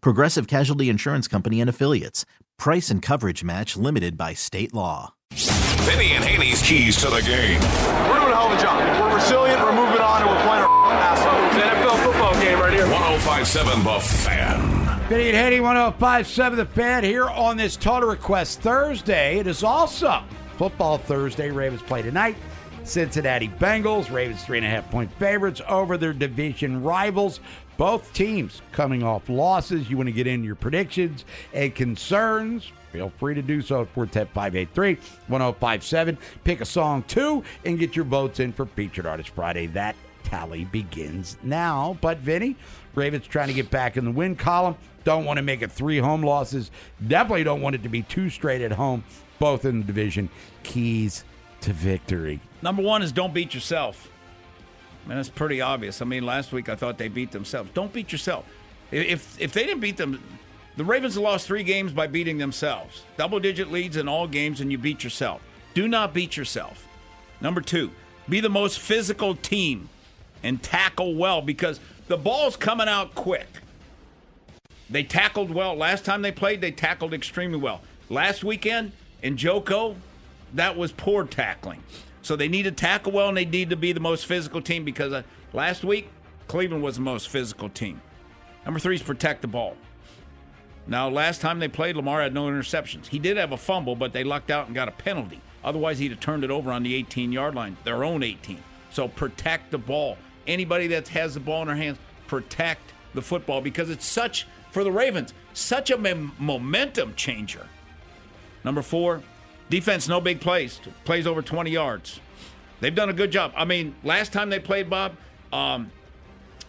Progressive Casualty Insurance Company and Affiliates. Price and coverage match limited by state law. Vinny and Haney's keys to the game. We're doing a hell of a job. We're resilient, we're moving on, and we're playing our ass off. It's an NFL football game right here. 1057 The Fan. Vinny and Haney, 1057 The Fan here on this Total Request Thursday. It is also Football Thursday. Ravens play tonight. Cincinnati Bengals, Ravens three and a half point favorites over their division rivals. Both teams coming off losses. You want to get in your predictions and concerns. Feel free to do so at 410 1057. Pick a song too and get your votes in for Featured Artist Friday. That tally begins now. But Vinny, Ravens trying to get back in the win column. Don't want to make it three home losses. Definitely don't want it to be two straight at home, both in the division. Keys to victory. Number one is don't beat yourself. Man, that's pretty obvious. I mean, last week I thought they beat themselves. Don't beat yourself. If if they didn't beat them, the Ravens lost three games by beating themselves. Double digit leads in all games, and you beat yourself. Do not beat yourself. Number two, be the most physical team and tackle well because the ball's coming out quick. They tackled well. Last time they played, they tackled extremely well. Last weekend in Joko, that was poor tackling. So they need to tackle well and they need to be the most physical team because uh, last week, Cleveland was the most physical team. Number three is protect the ball. Now, last time they played, Lamar had no interceptions. He did have a fumble, but they lucked out and got a penalty. Otherwise, he'd have turned it over on the 18 yard line, their own 18. So protect the ball. Anybody that has the ball in their hands, protect the football because it's such, for the Ravens, such a momentum changer. Number four, defense, no big plays, plays over 20 yards. They've done a good job. I mean, last time they played, Bob, um,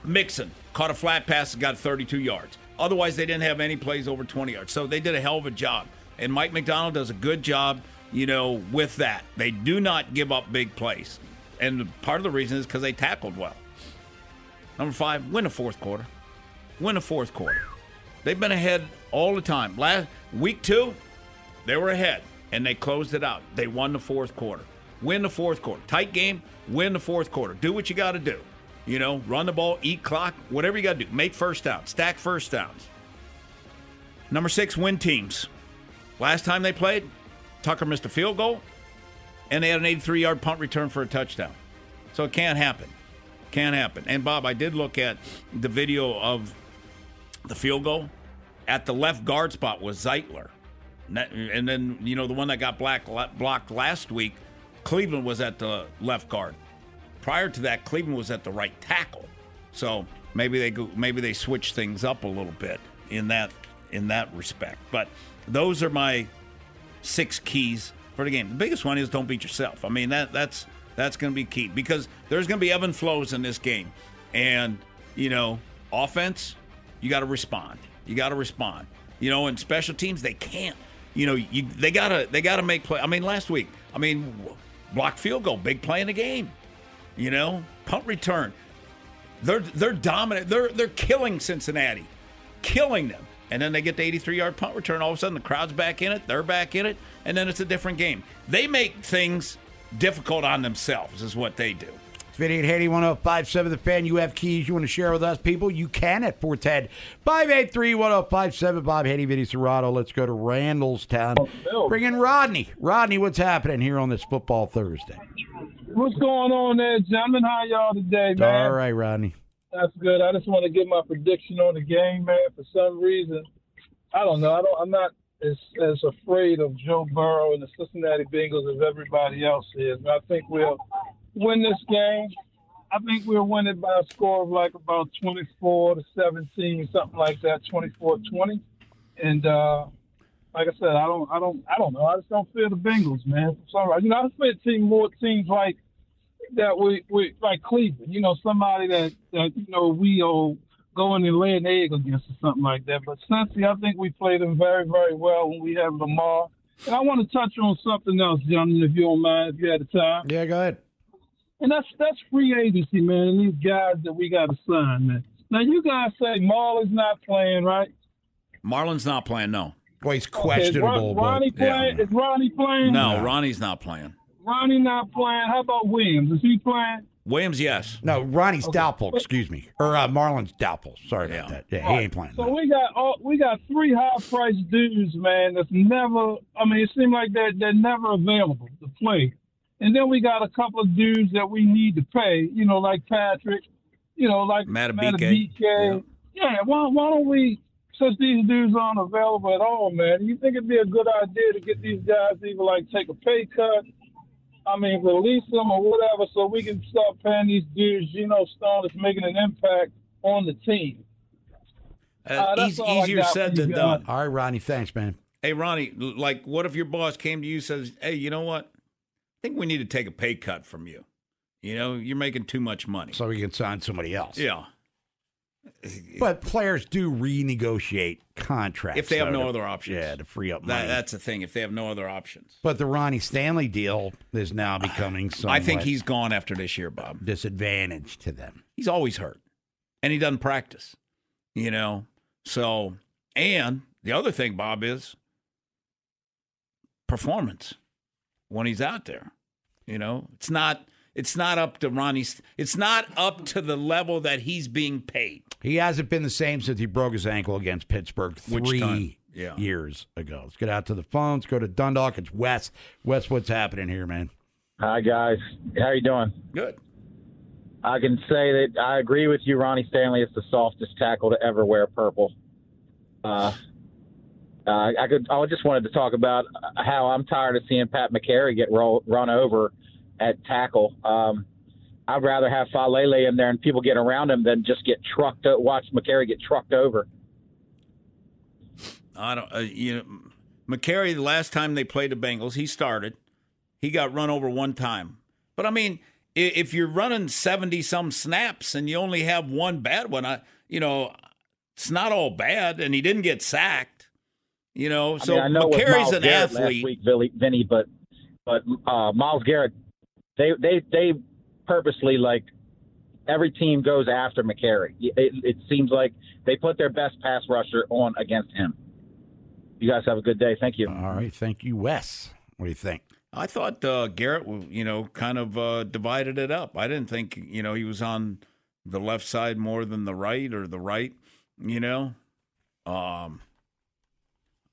Mixon caught a flat pass and got 32 yards. Otherwise, they didn't have any plays over 20 yards. So they did a hell of a job. And Mike Macdonald does a good job, you know, with that. They do not give up big plays. And part of the reason is because they tackled well. Number five, win a fourth quarter. Win a fourth quarter. They've been ahead all the time. Last week two, they were ahead and they closed it out. They won the fourth quarter. Win the fourth quarter. Tight game, win the fourth quarter. Do what you got to do. You know, run the ball, eat clock, whatever you got to do. Make first downs, stack first downs. Number six, win teams. Last time they played, Tucker missed a field goal, and they had an 83 yard punt return for a touchdown. So it can't happen. Can't happen. And Bob, I did look at the video of the field goal. At the left guard spot was Zeitler. And then, you know, the one that got black, blocked last week, Cleveland was at the left guard. Prior to that, Cleveland was at the right tackle. So maybe they go, maybe they switch things up a little bit in that in that respect. But those are my six keys for the game. The biggest one is don't beat yourself. I mean that that's that's going to be key because there's going to be ebb and flows in this game, and you know, offense, you got to respond. You got to respond. You know, in special teams, they can't. You know, you they gotta they gotta make play. I mean, last week, I mean, block field goal, big play in the game. You know, punt return. They're they're dominant. They're they're killing Cincinnati, killing them. And then they get the 83 yard punt return. All of a sudden, the crowd's back in it. They're back in it, and then it's a different game. They make things difficult on themselves. Is what they do. Vinny and Haney, 1057 The Fan. You have keys you want to share with us, people? You can at 410 583 1057. Bob Haney, Vinny Cerrato. Let's go to Randallstown. Oh, Bring in Rodney. Rodney, what's happening here on this football Thursday? What's going on there, gentlemen? How y'all today, man? All right, Rodney. That's good. I just want to give my prediction on the game, man. For some reason, I don't know. I don't. I'm not as as afraid of Joe Burrow and the Cincinnati Bengals as everybody else is. And I think we'll win this game. I think we'll win it by a score of like about 24 to 17, something like that, 24-20. And uh, like I said, I don't, I don't, I don't know. I just don't fear the Bengals, man. Sorry, you know, I fear team more teams like that. We, we like Cleveland. You know, somebody that that you know we all go in and lay an egg against or something like that. But Cincy, I think we played them very, very well when we have Lamar. And I want to touch on something else, gentlemen, if you don't mind, if you had the time. Yeah, go ahead. And that's that's free agency, man, and these guys that we got to sign, man. Now you guys say Marlon's not playing, right? Marlon's not playing. No. Well, he's Okay, is questionable. Ron- Ronnie but, yeah. Is Ronnie playing? No, Ronnie's not playing. Ronnie not playing. How about Williams? Is he playing? Williams, yes. No, Ronnie's doubtful. Excuse me, or uh, Marlon's doubtful. Sorry about that. Yeah, he ain't playing. So no. we got all, we got three high priced dudes, man. That's never. I mean, it seems like they're they're never available to play. And then we got a couple of dudes that we need to pay. You know, like Patrick. You know, like Madubuike. Madubuike. Yeah. Why why don't we? Since these dudes aren't available at all, man, you think it'd be a good idea to get these guys even like take a pay cut, I mean, release them or whatever, so we can start paying these dudes. you know, Stone is making an impact on the team. Uh, Uh, that's eas- all easier said than done. All right, Ronnie. Thanks, man. Hey, Ronnie, like, what if your boss came to you and says, hey, you know what? I think we need to take a pay cut from you. You know, you're making too much money. So we can sign somebody else. yeah. But players do renegotiate contracts If they have though, no to- other options. Yeah, to free up money. That, that's the thing. If they have no other options, but the Ronnie Stanley deal is now becoming somewhat I think he's gone after this year, Bob. disadvantage to them. He's always hurt, and he doesn't practice. You know, so and the other thing, Bob, is performance when he's out there. You know, it's not it's not up to Ronnie's. It's not up to the level that he's being paid. He hasn't been the same since he broke his ankle against Pittsburgh Which three? Yeah. years ago. Let's get out to the phones. Go to Dundalk. It's Wes. Wes, what's happening here, man? Hi guys, how you doing? Good. I can say that I agree with you. Ronnie Stanley is the softest tackle to ever wear purple. Uh, uh, I could. I just wanted to talk about how I'm tired of seeing Pat Mekari get roll, run over at tackle. Um, I'd rather have Faalele in there and people get around him than just get trucked. Watch Mekari get trucked over. I don't. Uh, you know, Mekari. The last time they played the Bengals, he started. He got run over one time. But I mean, if you're running seventy some snaps and you only have one bad one, I, you know, it's not all bad. And he didn't get sacked. You know, so I mean, I know it Mekari's an Garrett athlete. last week, Vinny, Vinny, but but uh, Myles Garrett, they they they purposely like every team goes after Mekari. It, it seems like they put their best pass rusher on against him. You guys have a good day. Thank you. All right. Thank you, Wes. What do you think? I thought uh, Garrett, you know, kind of uh, divided it up. I didn't think, you know, he was on the left side more than the right or the right. You know, um,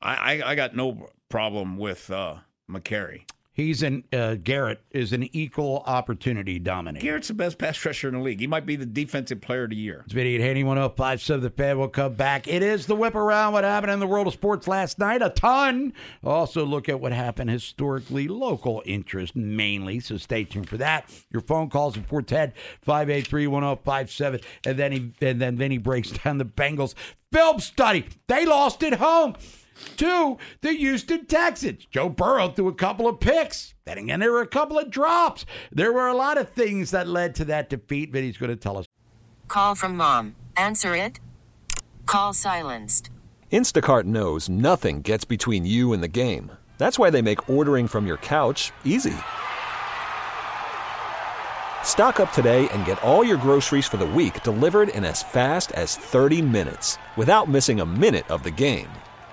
I, I I got no problem with uh, Mekari. He's an uh, Garrett is an equal opportunity dominator. Garrett's the best pass rusher in the league. He might be the defensive player of the year. It's Vinny and Haney 1057 The Fan will come back. It is the whip around what happened in the world of sports last night. A ton. Also look at what happened historically, local interest mainly. So stay tuned for that. Your phone calls at 410 583 1057. And then he and then Vinny breaks down the Bengals film study. They lost at home to the Houston Texans. Joe Burrow threw a couple of picks. Then again, there were a couple of drops. There were a lot of things that led to that defeat. Vinny's going to tell us. Call from mom. Answer it. Call silenced. Instacart knows nothing gets between you and the game. That's why they make ordering from your couch easy. Stock up today and get all your groceries for the week delivered in as fast as 30 minutes without missing a minute of the game.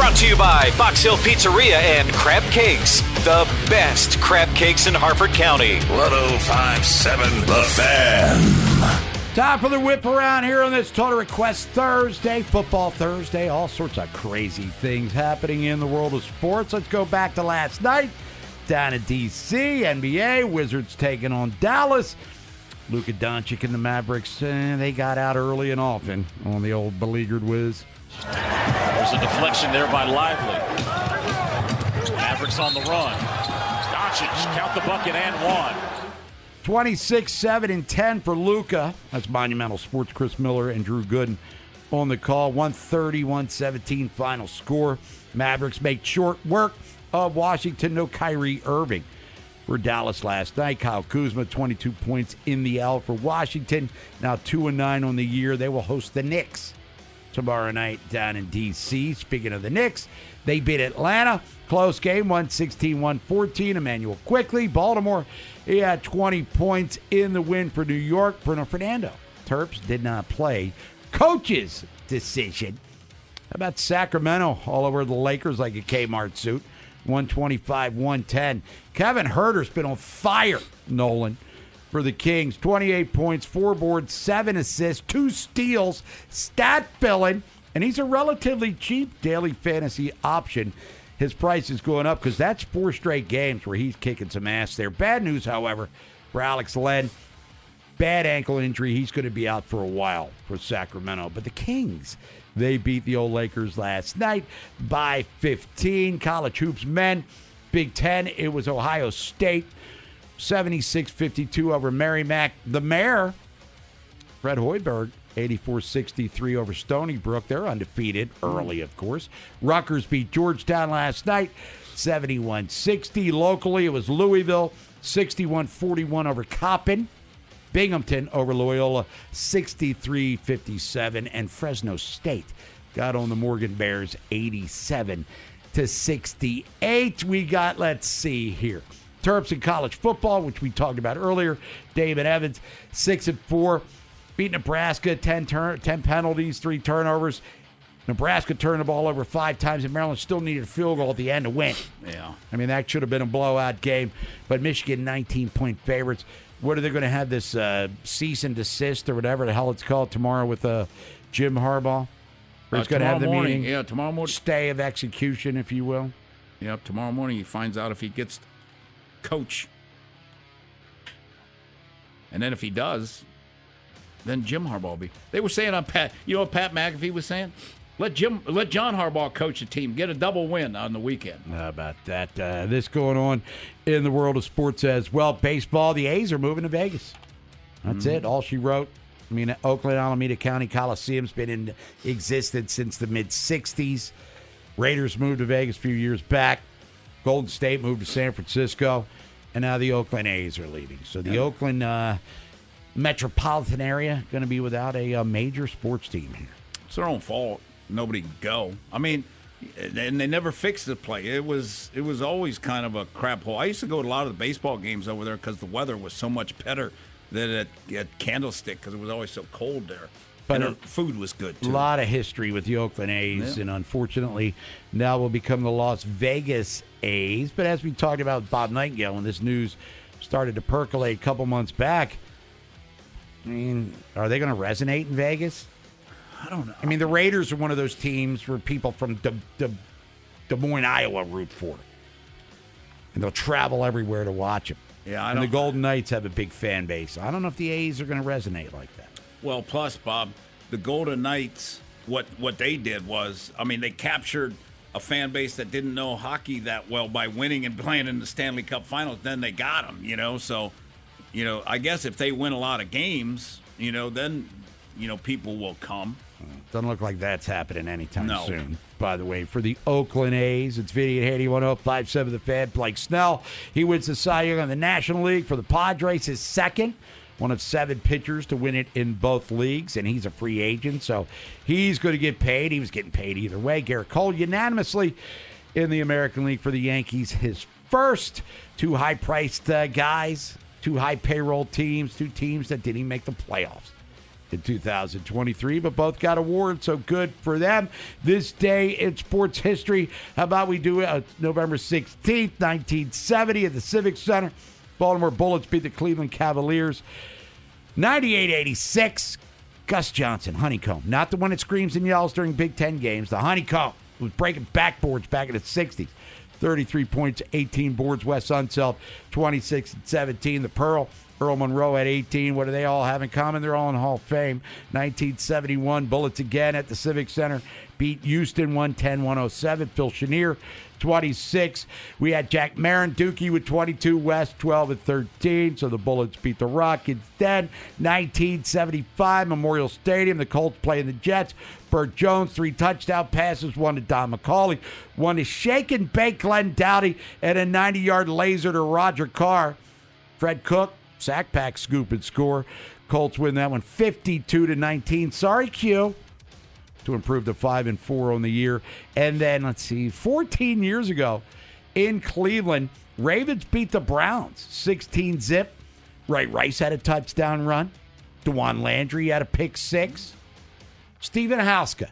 Brought to you by Box Hill Pizzeria and Crab Cakes, the best crab cakes in Harford County. 1057 The Fan. Time for the whip around here on this Total Request Thursday, Football Thursday. All sorts of crazy things happening in the world of sports. Let's go back to last night down in D.C. NBA Wizards taking on Dallas. Luka Doncic and the Mavericks, eh, they got out early and often on the old beleaguered Wiz. There's a deflection there by Lively. Mavericks on the run. Doncic count the bucket and one. 26, 7, and 10 for Luka. That's Monumental Sports. Chris Miller and Drew Gooden on the call. 130, 117 final score. Mavericks make short work of Washington. No Kyrie Irving for Dallas last night. Kyle Kuzma, 22 points in the L for Washington. Now 2 and 9 on the year. They will host the Knicks tomorrow night down in D.C. Speaking of the Knicks, they beat Atlanta. Close game, 116 114. Immanuel Quickley. Baltimore, he had 20 points in the win for New York. Bruno Fernando. Terps did not play. Coach's decision. How about Sacramento all over the Lakers like a Kmart suit? 125 110. Kevin Huerter's been on fire, Nolan, for the Kings. 28 points, four boards, seven assists, two steals, stat filling, and he's a relatively cheap daily fantasy option. His price is going up because that's four straight games where he's kicking some ass there. Bad news, however, for Alex Len. Bad ankle injury. He's going to be out for a while for Sacramento. But the Kings, they beat the old Lakers last night by 15. College hoops men, Big Ten, it was Ohio State, 76 52 over Merrimack. The mayor, Fred Hoiberg, 84 63 over Stony Brook. They're undefeated early, of course. Rutgers beat Georgetown last night, 71 60. Locally, it was Louisville, 61 41 over Coppin. Binghamton over Loyola 63 57. And Fresno State got on the Morgan Bears 87 to 68. We got, let's see here. Terps in college football, which we talked about earlier. David Evans, 6 and 4. Beat Nebraska, 10, turn, 10 penalties, 3 turnovers. Nebraska turned the ball over five times, and Maryland still needed a field goal at the end to win. Yeah. I mean, that should have been a blowout game. But Michigan, 19 point favorites. What are they going to have this uh, cease and desist or whatever the hell it's called tomorrow with uh, Jim Harbaugh? Or Uh, he's going to have the morning, meeting. yeah, tomorrow morning. Stay of execution, if you will. Yep, tomorrow morning he finds out if he gets coach. And then if he does, then Jim Harbaugh will be. They were saying on Pat, you know what Pat McAfee was saying? Let Jim, let John Harbaugh coach the team, get a double win on the weekend. How about that? Uh, this going on in the world of sports as well. Baseball, the A's are moving to Vegas. That's Mhm. it. All she wrote. I mean, Oakland Alameda County Coliseum's been in existence since the mid 60s. Raiders moved to Vegas a few years back. Golden State moved to San Francisco. And now the Oakland A's are leaving. So the Yeah. Oakland uh, metropolitan area going to be without a, uh major sports team here. It's their own fault. Nobody can go. I mean, and they never fixed the play. It was it was always kind of a crap hole. I used to go to a lot of the baseball games over there because the weather was so much better than at, at Candlestick because it was always so cold there. But and a- food was good A lot of history with the Oakland A's, Yeah. and unfortunately, now will become the Las Vegas A's. But as we talked about Bob Nightingale, when this news started to percolate a couple months back, I mean, are they going to resonate in Vegas? I don't know. I mean, the Raiders are one of those teams where people from Des, Des, Des Moines, Iowa, root for, and they'll travel everywhere to watch them. Yeah, I and the Golden Knights have a big fan base. I don't know if the A's are going to resonate like that. Well, plus Bob, the Golden Knights, what what they did was, I mean, they captured a fan base that didn't know hockey that well by winning and playing in the Stanley Cup Finals. Then they got them, you know. So, you know, I guess if they win a lot of games, you know, then you know people will come. Doesn't look like that's happening anytime No. soon. By the way, for the Oakland A's, it's Vinny and Haney 1057 The Fan. Blake Snell, he wins the Cy Young in the National League for the Padres, his second. One of seven pitchers to win it in both leagues, and he's a free agent, so he's going to get paid. He was getting paid either way. Gerrit Cole unanimously in the American League for the Yankees, his first. Two high priced uh, guys, two high payroll teams, two teams that didn't even make the playoffs in 2023, but both got awards, so good for them. This day in sports history, how about we do it uh, November 16th, 1970 at the Civic Center. Baltimore Bullets beat the Cleveland Cavaliers 98 86. Gus Johnson, honeycomb, not the one that screams and yells during Big Ten games. The honeycomb was breaking backboards back in the 60s. 33 points, 18 boards. Wes Unseld, 26 and 17. The Pearl, Earl Monroe at 18. What do they all have in common? They're all in Hall of Fame. 1971, Bullets again at the Civic Center. Beat Houston 110 107. Phil Chenier, 26. We had Jack Marin, Dookie with 22, West 12 and 13. So the Bullets beat the Rockets. Then 1975, Memorial Stadium. The Colts playing the Jets. Bert Jones, three touchdown passes, one to Don McCauley, one to Shake and Bake Glenn Doughty, and a 90 yard laser to Roger Carr. Fred Cook, sack pack scoop and score. Colts win that one 52 to 19. Sorry, Q to improve to five and four on the year. And then let's see, 14 years ago in Cleveland, Ravens beat the Browns 16 zip. Ray Rice had a touchdown run. Dawan Landry had a pick six. Steven Hauschka.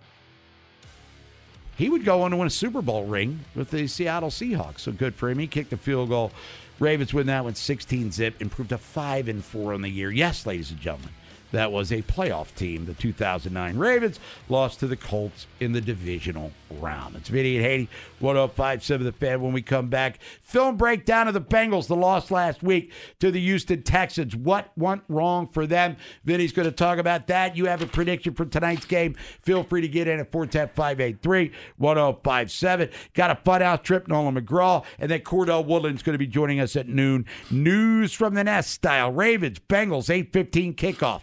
He would go on to win a Super Bowl ring with the Seattle Seahawks. So good for him. He kicked a field goal. Ravens win that one 16 zip, improved to 5 and 4 on the year. Yes, ladies and gentlemen. That was a playoff team. The 2009 Ravens lost to the Colts in the divisional round. It's Vinny and Haney, 1057 The Fan. When we come back, film breakdown of the Bengals, the loss last week to the Houston Texans. What went wrong for them? Vinny's going to talk about that. You have a prediction for tonight's game. Feel free to get in at 410 583 1057. Got a fun out trip, Nolan McGraw, and then Cordell Woodland's going to be joining us at noon. News from the Nest style. Ravens, Bengals, 815 kickoff.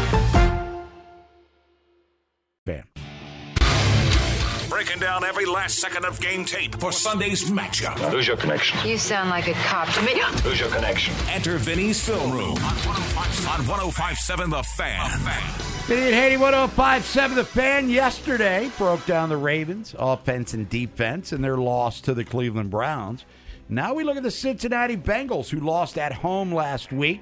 Breaking down every last second of game tape for Sunday's matchup. Who's your connection. You sound like a cop to me. Lose your connection. Enter Vinny's Film Room on 105, on 1057 The Fan. Vinny and Haney 1057 The Fan yesterday broke down the Ravens offense and defense and their loss to the Cleveland Browns. Now we look at the Cincinnati Bengals who lost at home last week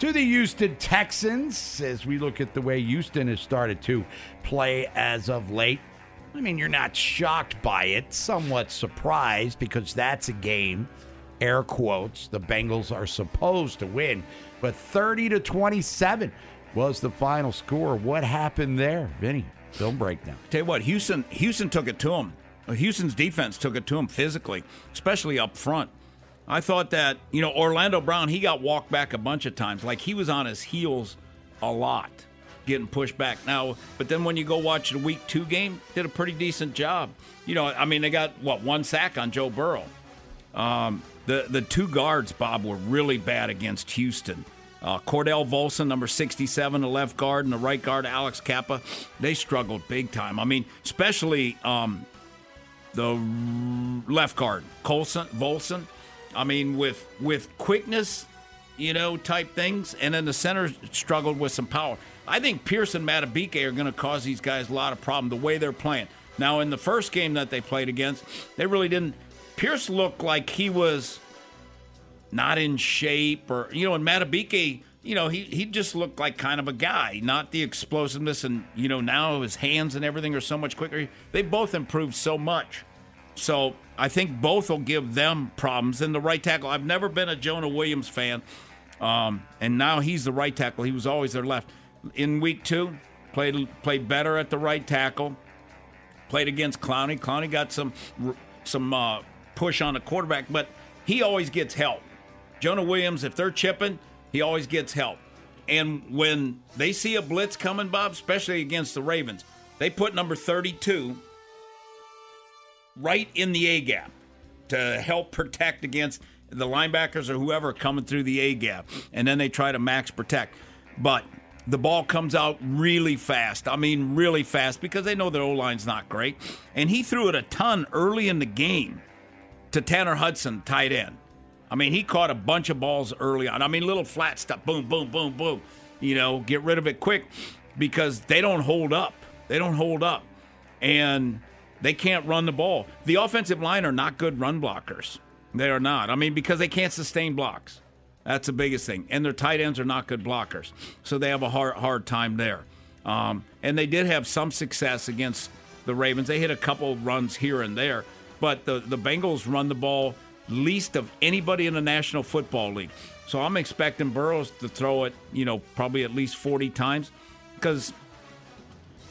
to the Houston Texans as we look at the way Houston has started to play as of late. I mean, you're not shocked by it, somewhat surprised because that's a game, air quotes, the Bengals are supposed to win. But 30 to 27 was the final score. What happened there, Vinny? Film breakdown. Tell you what, Houston Houston took it to him. Houston's defense took it to him physically, especially up front. I thought that, you know, Orlando Brown, he got walked back a bunch of times. Like he was on his heels a lot, getting pushed back. Now, but then when you go watch the week two game, did a pretty decent job. You know, I mean, they got, what, one sack on Joe Burrow. Um, the, the two guards, Bob, were really bad against Houston. Uh, Cordell Volson, number 67, the left guard, and the right guard, Alex Cappa, they struggled big time. I mean, especially um, the left guard, Colson, Volson. I mean, with with quickness, you know, type things, and then the center struggled with some power. I think Pierce and Madubuike are going to cause these guys a lot of problem the way they're playing. Now, in the first game that they played against, they really didn't. Pierce looked like he was not in shape, or you know, and Madubuike, you know, he he just looked like kind of a guy, not the explosiveness, and you know, now his hands and everything are so much quicker. They both improved so much. So I think both will give them problems. And the right tackle, I've never been a Jonah Williams fan, um, and now he's the right tackle. He was always their left. In week two, played played better at the right tackle. Played against Clowney. Clowney got some some uh, push on the quarterback, but he always gets help. Jonah Williams, if they're chipping, he always gets help. And when they see a blitz coming, Bob, especially against the Ravens, they put number 32 right in the A gap to help protect against the linebackers or whoever coming through the A gap. And then they try to max protect. But the ball comes out really fast. I mean, really fast because they know their O line's not great. And he threw it a ton early in the game to Tanner Hudson, tight end. I mean, he caught a bunch of balls early on. I mean, little flat stuff, boom, boom, boom, boom. You know, get rid of it quick because they don't hold up. They don't hold up. And they can't run the ball. The offensive line are not good run blockers. They are not. I mean, because they can't sustain blocks. That's the biggest thing. And their tight ends are not good blockers. So they have a hard, hard time there. Um, and they did have some success against the Ravens. They hit a couple runs here and there. But the, the Bengals run the ball least of anybody in the National Football League. So I'm expecting Burrows to throw it, you know, probably at least 40 times. Because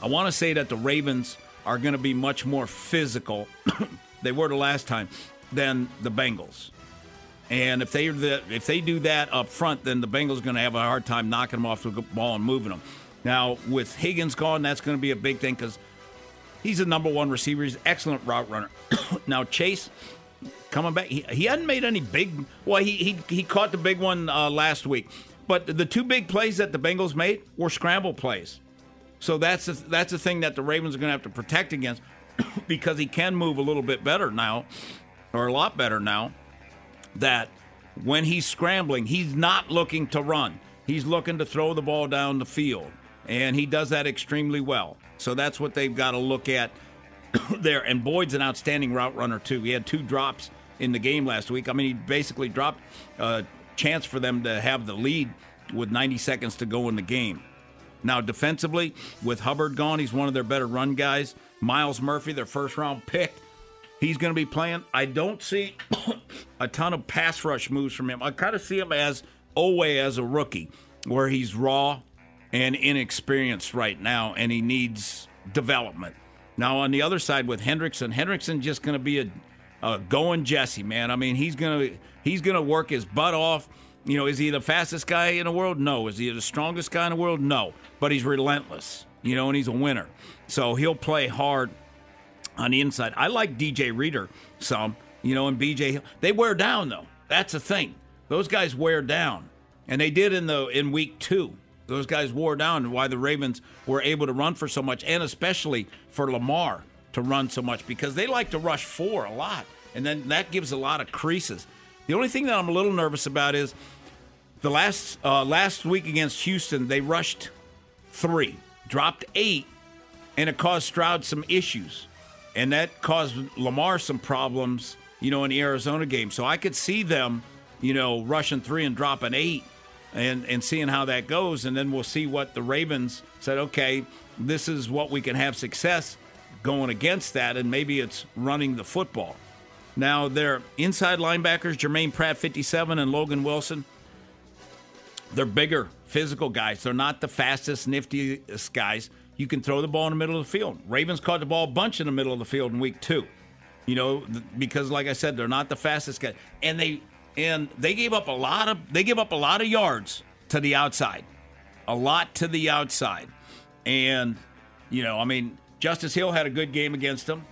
I want to say that the Ravens are going to be much more physical, they were the last time, than the Bengals. And if they if they do that up front, then the Bengals are going to have a hard time knocking them off the ball and moving them. Now with Higgins gone, that's going to be a big thing because he's the number one receiver. He's an excellent route runner. now Chase coming back, he, he hadn't made any big. Well, he he, he caught the big one uh, last week, but the two big plays that the Bengals made were scramble plays. So that's a, that's the thing that the Ravens are going to have to protect against because he can move a little bit better now, or a lot better now. That when he's scrambling, he's not looking to run. He's looking to throw the ball down the field, and he does that extremely well. So that's what they've got to look at there. And Boyd's an outstanding route runner too. He had two drops in the game last week. I mean, he basically dropped a chance for them to have the lead with 90 seconds to go in the game. Now, defensively, with Hubbard gone, he's one of their better run guys. Myles Murphy, their first round pick, he's going to be playing. I don't see a ton of pass rush moves from him. I kind of see him as Owe as a rookie, where he's raw and inexperienced right now, and he needs development. Now, on the other side with Hendrickson, Hendrickson just going to be a, a going Jesse, man. I mean, he's going to he's going to work his butt off you know, is he the fastest guy in the world? No. Is he the strongest guy in the world? No. But he's relentless, you know, and he's a winner. So he'll play hard on the inside. I like DJ Reader some, you know, and BJ. They wear down though. That's the thing. Those guys wear down, and they did in the in week two. Those guys wore down, and why the Ravens were able to run for so much, and especially for Lamar to run so much because they like to rush four a lot, and then that gives a lot of creases. The only thing that I'm a little nervous about is the last uh, last week against Houston, they rushed three, dropped eight, and it caused Stroud some issues, and that caused Lamar some problems. You know, in the Arizona game, so I could see them, you know, rushing three and dropping eight, and and seeing how that goes, and then we'll see what the Ravens said. Okay, this is what we can have success going against that, and maybe it's running the football. Now, their inside linebackers, Germaine Pratt, 57, and Logan Wilson, they're bigger, physical guys. They're not the fastest, niftiest guys. You can throw the ball in the middle of the field. Ravens caught the ball a bunch in the middle of the field in week two. You know, because like I said, they're not the fastest guys. And they and they gave up a lot of they give up a lot of yards to the outside. A lot to the outside. And, you know, I mean, Justice Hill had a good game against them.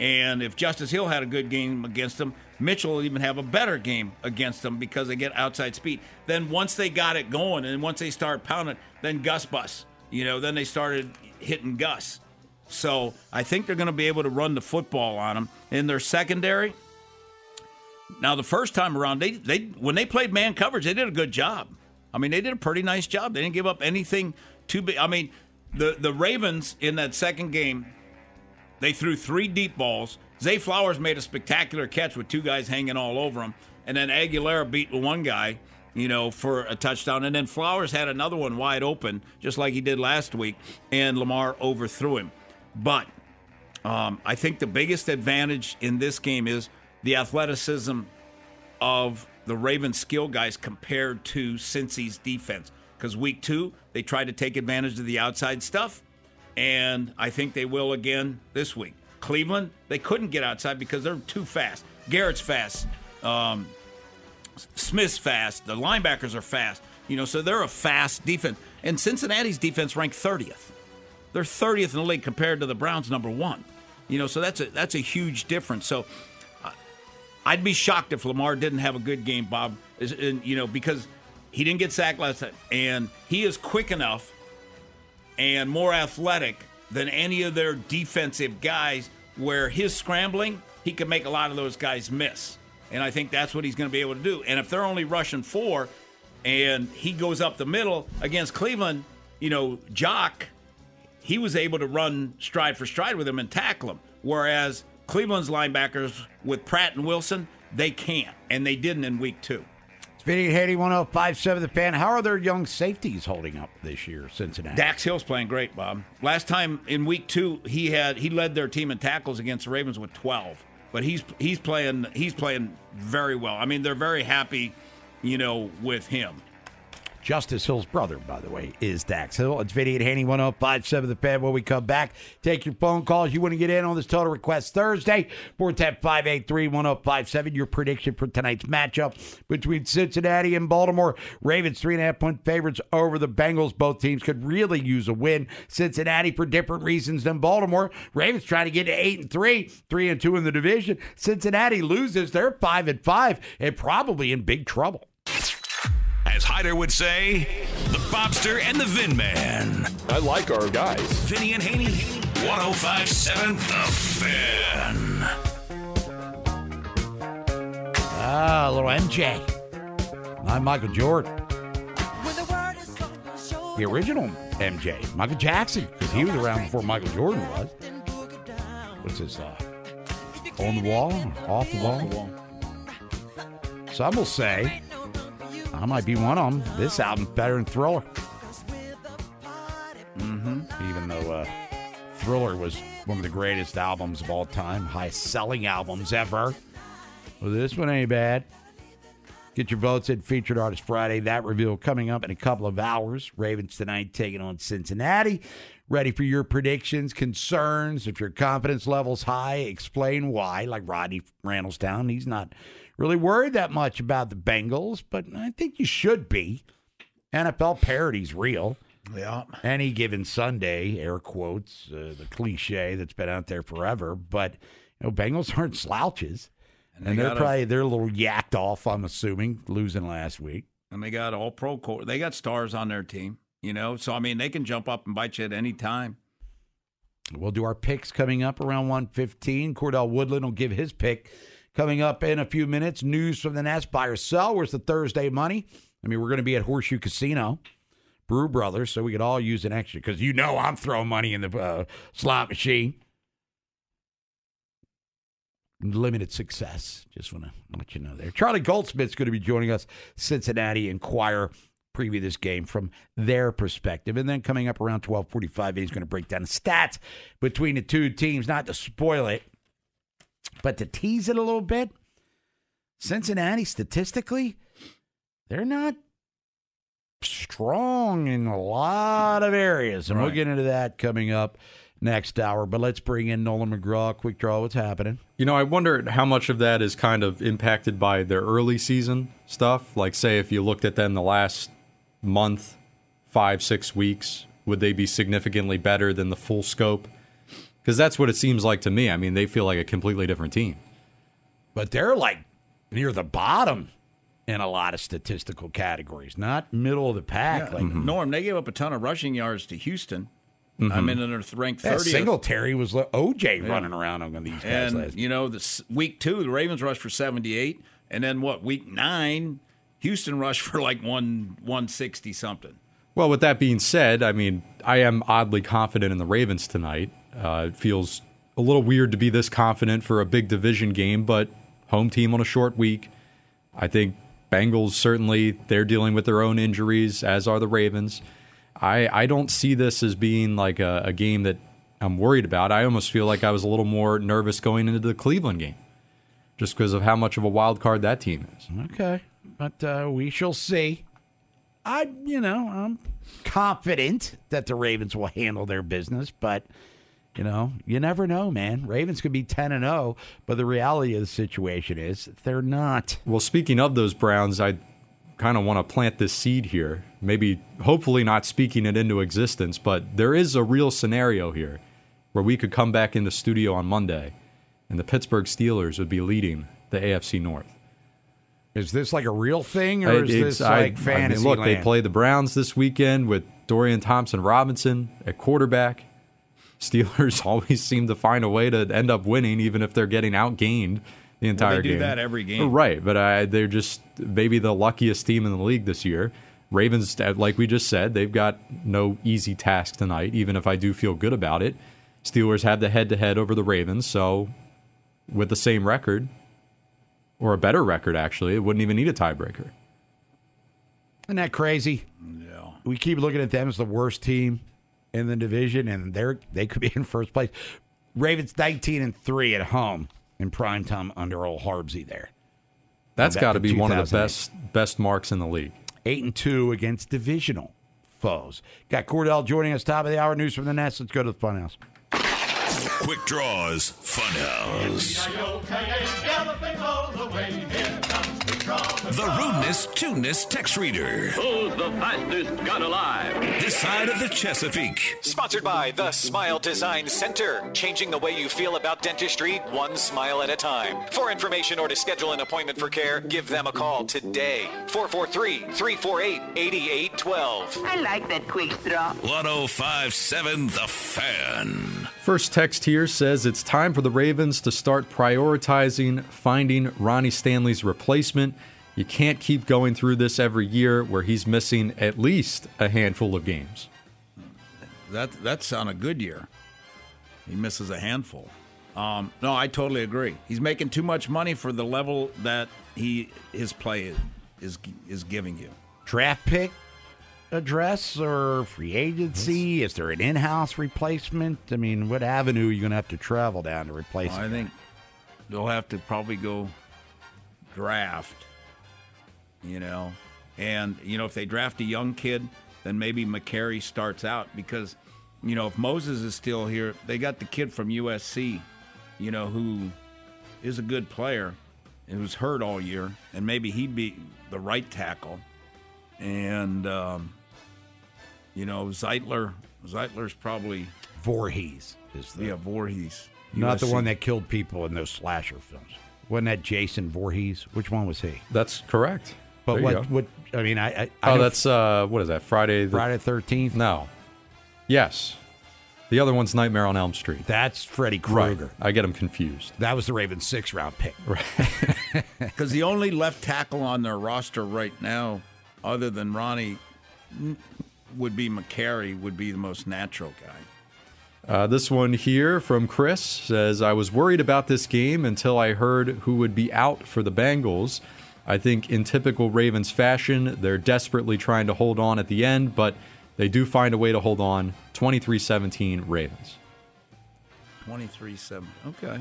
And if Justice Hill had a good game against them, Mitchell will even have a better game against them because they get outside speed. Then once they got it going and once they start pounding, then Gus bus. You know, then they started hitting Gus. So I think they're going to be able to run the football on them. In their secondary, now the first time around, they they when they played man coverage, they did a good job. I mean, they did a pretty nice job. They didn't give up anything too big. I mean, the the Ravens in that second game, they threw three deep balls. Zay Flowers made a spectacular catch with two guys hanging all over him, and then Agholor beat one guy, you know, for a touchdown, and then Flowers had another one wide open, just like he did last week, and Lamar overthrew him. But um, I think the biggest advantage in this game is the athleticism of the Ravens skill guys compared to Cincy's defense. Because week two, they tried to take advantage of the outside stuff, and I think they will again this week. Cleveland, they couldn't get outside because they're too fast. Garrett's fast. Um, Smith's fast. The linebackers are fast. You know, so they're a fast defense. And Cincinnati's defense ranked 30th. They're 30th in the league compared to the Browns number one. You know, so that's a that's a huge difference. So uh, I'd be shocked if Lamar didn't have a good game, Bob. And, you know, because he didn't get sacked last time, and he is quick enough and more athletic than any of their defensive guys. Where his scrambling, he can make a lot of those guys miss, and I think that's what he's going to be able to do. And if they're only rushing four, and he goes up the middle against Cleveland, you know, Jock he was able to run stride for stride with him and tackle him. Whereas Cleveland's linebackers with Pratt and Wilson, they can't, and they didn't in week two. It's Vinny and Haney, 1057 The Fan. How are their young safeties holding up this year, Cincinnati? Dax Hill's playing great, Bob. Last time in week two, he had he led their team in tackles against the Ravens with twelve. But he's he's playing he's playing very well. I mean, they're very happy, you know, with him. Justice Hill's brother, by the way, is Dax Hill. It's Vinny and Haney, 1057 The Fan. When we come back, take your phone calls. You want to get in on this Total Request Thursday, 410 583 1057. Your prediction for tonight's matchup between Cincinnati and Baltimore. Ravens, three and a half point favorites over the Bengals. Both teams could really use a win. Cincinnati for different reasons than Baltimore. Ravens trying to get to 8 and 3, 3 and 2 in the division. Cincinnati loses. They're 5 and 5 and probably in big trouble. As Hyder would say, the Bobster and the Vin Man. I like our guys. Vinny and Haney, 1057 The Fan. Ah, a little MJ. Not Michael Jordan. The original MJ, Michael Jackson, because he was around before Michael Jordan was. What's this? Uh, on the wall? Off the wall? Some will say, I might be one of them. This album's better than Thriller. Mm-hmm. Even though uh, Thriller was one of the greatest albums of all time, highest selling albums ever. Well, this one ain't bad. Get your votes in Featured Artist Friday. That reveal coming up in a couple of hours. Ravens tonight taking on Cincinnati. Ready for your predictions, concerns. If your confidence level's high, explain why. Like Rodney Randallstown, he's not really worried that much about the Bengals, but I think you should be. NFL parody's real. Yeah. Any given Sunday, air quotes, uh, the cliche that's been out there forever. But you know, Bengals aren't slouches, and, they they are probably they're a little yacked off. I'm assuming losing last week. And they got all pro core. They got stars on their team, you know. So I mean, they can jump up and bite you at any time. We'll do our picks coming up around 115. Cordell Woodland will give his pick coming up in a few minutes. News from the Nest, buy or sell. Where's the Thursday money? I mean, we're going to be at Horseshoe Casino, Brew Brothers, so we could all use an extra because you know I'm throwing money in the uh, slot machine. Limited success. Just want to let you know there. Charlie Goldsmith's going to be joining us, Cincinnati Enquirer preview this game from their perspective. And then coming up around 1245, he's going to break down the stats between the two teams, not to spoil it, but to tease it a little bit. Cincinnati, statistically, they're not strong in a lot of areas. And we'll get into that coming up next hour. But let's bring in Nolan McGraw. Quick draw. What's happening? You know, I wonder how much of that is kind of impacted by their early season stuff. Like, say, if you looked at them the last month, five, six weeks, would they be significantly better than the full scope? Because that's what it seems like to me. I mean, they feel like a completely different team. But they're like near the bottom in a lot of statistical categories, not middle of the pack. Yeah, Like Norm, they gave up a ton of rushing yards to Houston. Mhm. I mean, they're ranked that 30th. Singletary was like OJ Yeah. running around on these guys And, last you know, this week two, the Ravens rushed for 78. And then what, week nine, Houston rushed for like one 160 something. Well, with that being said, I mean, I am oddly confident in the Ravens tonight. Uh, it feels a little weird to be this confident for a big division game, but home team on a short week. I think Bengals certainly they're dealing with their own injuries, as are the Ravens. I I don't see this as being like a, a game that I'm worried about. I almost feel like I was a little more nervous going into the Cleveland game, just because of how much of a wild card that team is. Okay, but uh, we shall see. I, you know, I'm confident that the Ravens will handle their business, but you know, you never know, man. Ravens could be ten and zero, but the reality of the situation is they're not. Well, speaking of those Browns, I kind of want to plant this seed here. Maybe, hopefully, not speaking it into existence, but there is a real scenario here where we could come back in the studio on Monday and the Pittsburgh Steelers would be leading the AFC North. Is this like a real thing, or I- is it's- this I- like fantasy? I mean, look, they land? play the Browns this weekend with Dorian Thompson Robinson at quarterback. Steelers always seem to find a way to end up winning, even if they're getting outgained the entire do game. that every game. right? But I, they're just maybe the luckiest team in the league this year. Ravens, uh, like we just said, they've got no easy task tonight. Even if I do feel good about it, Steelers have the head-to-head over the Ravens, so with the same record or a better record, actually, it wouldn't even need a tiebreaker. Isn't that crazy? Yeah. We keep looking at them as the worst team in the division, and they're they could be in first place. Ravens nineteen and three at home in prime time under old Harbsy there. That's got to be one of the best best marks in the league. Eight and two against divisional foes. Got Cordell joining us top of the hour news from the Nest. Let's go to the funhouse. Quick Draws Funhouse. The rudeness, tuneness text reader. Who's the fastest gun alive? This side of the Chesapeake. Sponsored by the Smile Design Center, changing the way you feel about dentistry one smile at a time. For information or to schedule an appointment for care, give them a call today. 443-348-8812. I like that quick draw. 1057 The Fan. First text here says it's time for the Ravens to start prioritizing finding Ronnie Stanley's replacement. You can't keep going through this every year where he's missing at least a handful of games. That that's on a good year. He misses a handful. Um, no, I totally agree. He's making too much money for the level that he his play is is, is giving you. Draft pick address or free agency? Is there an in-house replacement? I mean, what avenue are you going to have to travel down to replace I him? think they'll have to probably go draft. You know, and you know if they draft a young kid, then maybe Mekari starts out because you know if Moses is still here, they got the kid from USC, you know who is a good player and was hurt all year, and maybe he'd be the right tackle, and um, you know Zeitler. Zeitler's probably Vorhees is the yeah Vorhees, not the one that killed people in those slasher films. Wasn't that Jason Voorhees? Which one was he? That's correct. But There what? go. What? I mean, I. I I Oh, know that's uh, what is that? Friday. The, Friday Thirteenth. No. Yes. The other one's Nightmare on Elm Street. That's Freddy Right. Krueger. I get him confused. That was the Ravens' six round pick. Right. Because the only left tackle on their roster right now, other than Ronnie, would be Mekari, would be the most natural guy. Uh, this one here from Chris says, I was worried about this game until I heard who would be out for the Bengals. I think in typical Ravens fashion, they're desperately trying to hold on at the end, but they do find a way to hold on. 23 17 Ravens. 23 7. Okay.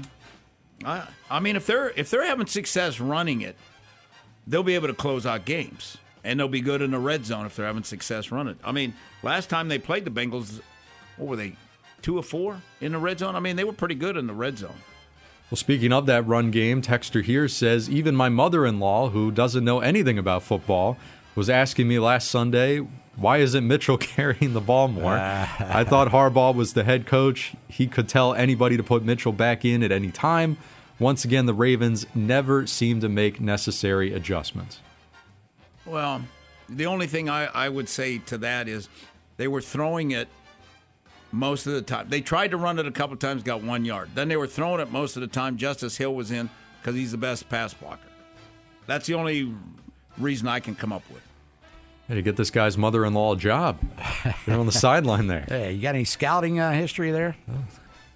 I, I mean, if they're if they're having success running it, they'll be able to close out games, and they'll be good in the red zone if they're having success running. I mean, last time they played the Bengals, what were they, two or four in the red zone? I mean, they were pretty good in the red zone. Well, speaking of that run game, Texter here says even my mother in law, who doesn't know anything about football, was asking me last Sunday, why isn't Mitchell carrying the ball more? I thought Harbaugh was the head coach. He could tell anybody to put Mitchell back in at any time. Once again, the Ravens never seem to make necessary adjustments. Well, the only thing I, I would say to that is they were throwing it most of the time. They tried to run it a couple times, got one yard. Then they were throwing it most of the time. Justice Hill was in because he's the best pass blocker. That's the only reason I can come up with. Hey, to get this guy's mother-in-law a job. They're on the sideline there. Hey, you got any scouting uh, history there?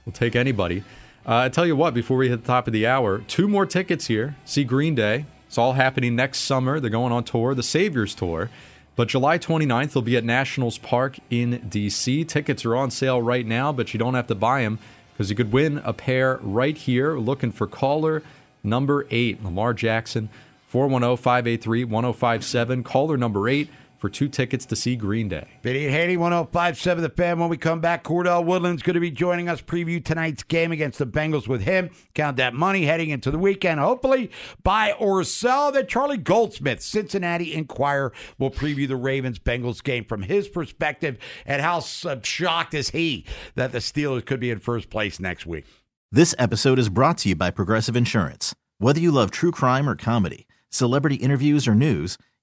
We'll take anybody. Uh, I tell you what, before we hit the top of the hour, two more tickets here. See Green Day. It's all happening next summer. They're going on tour, the Saviors Tour. But July 29th, they'll be at Nationals Park in D.C. Tickets are on sale right now, but you don't have to buy them because you could win a pair right here. Looking for caller number eight, Lamar Jackson, 410 583 1057. Caller number eight for two tickets to see Green Day. Vinny Haney, 1057 The Fan. When we come back, Cordell Woodland's going to be joining us, preview tonight's game against the Bengals with him. Count that money heading into the weekend. Hopefully, buy or sell. That Charlie Goldsmith, Cincinnati Enquirer, will preview the Ravens Bengals game from his perspective. And how uh, shocked is he that the Steelers could be in first place next week? This episode is brought to you by Progressive Insurance. Whether you love true crime or comedy, celebrity interviews or news,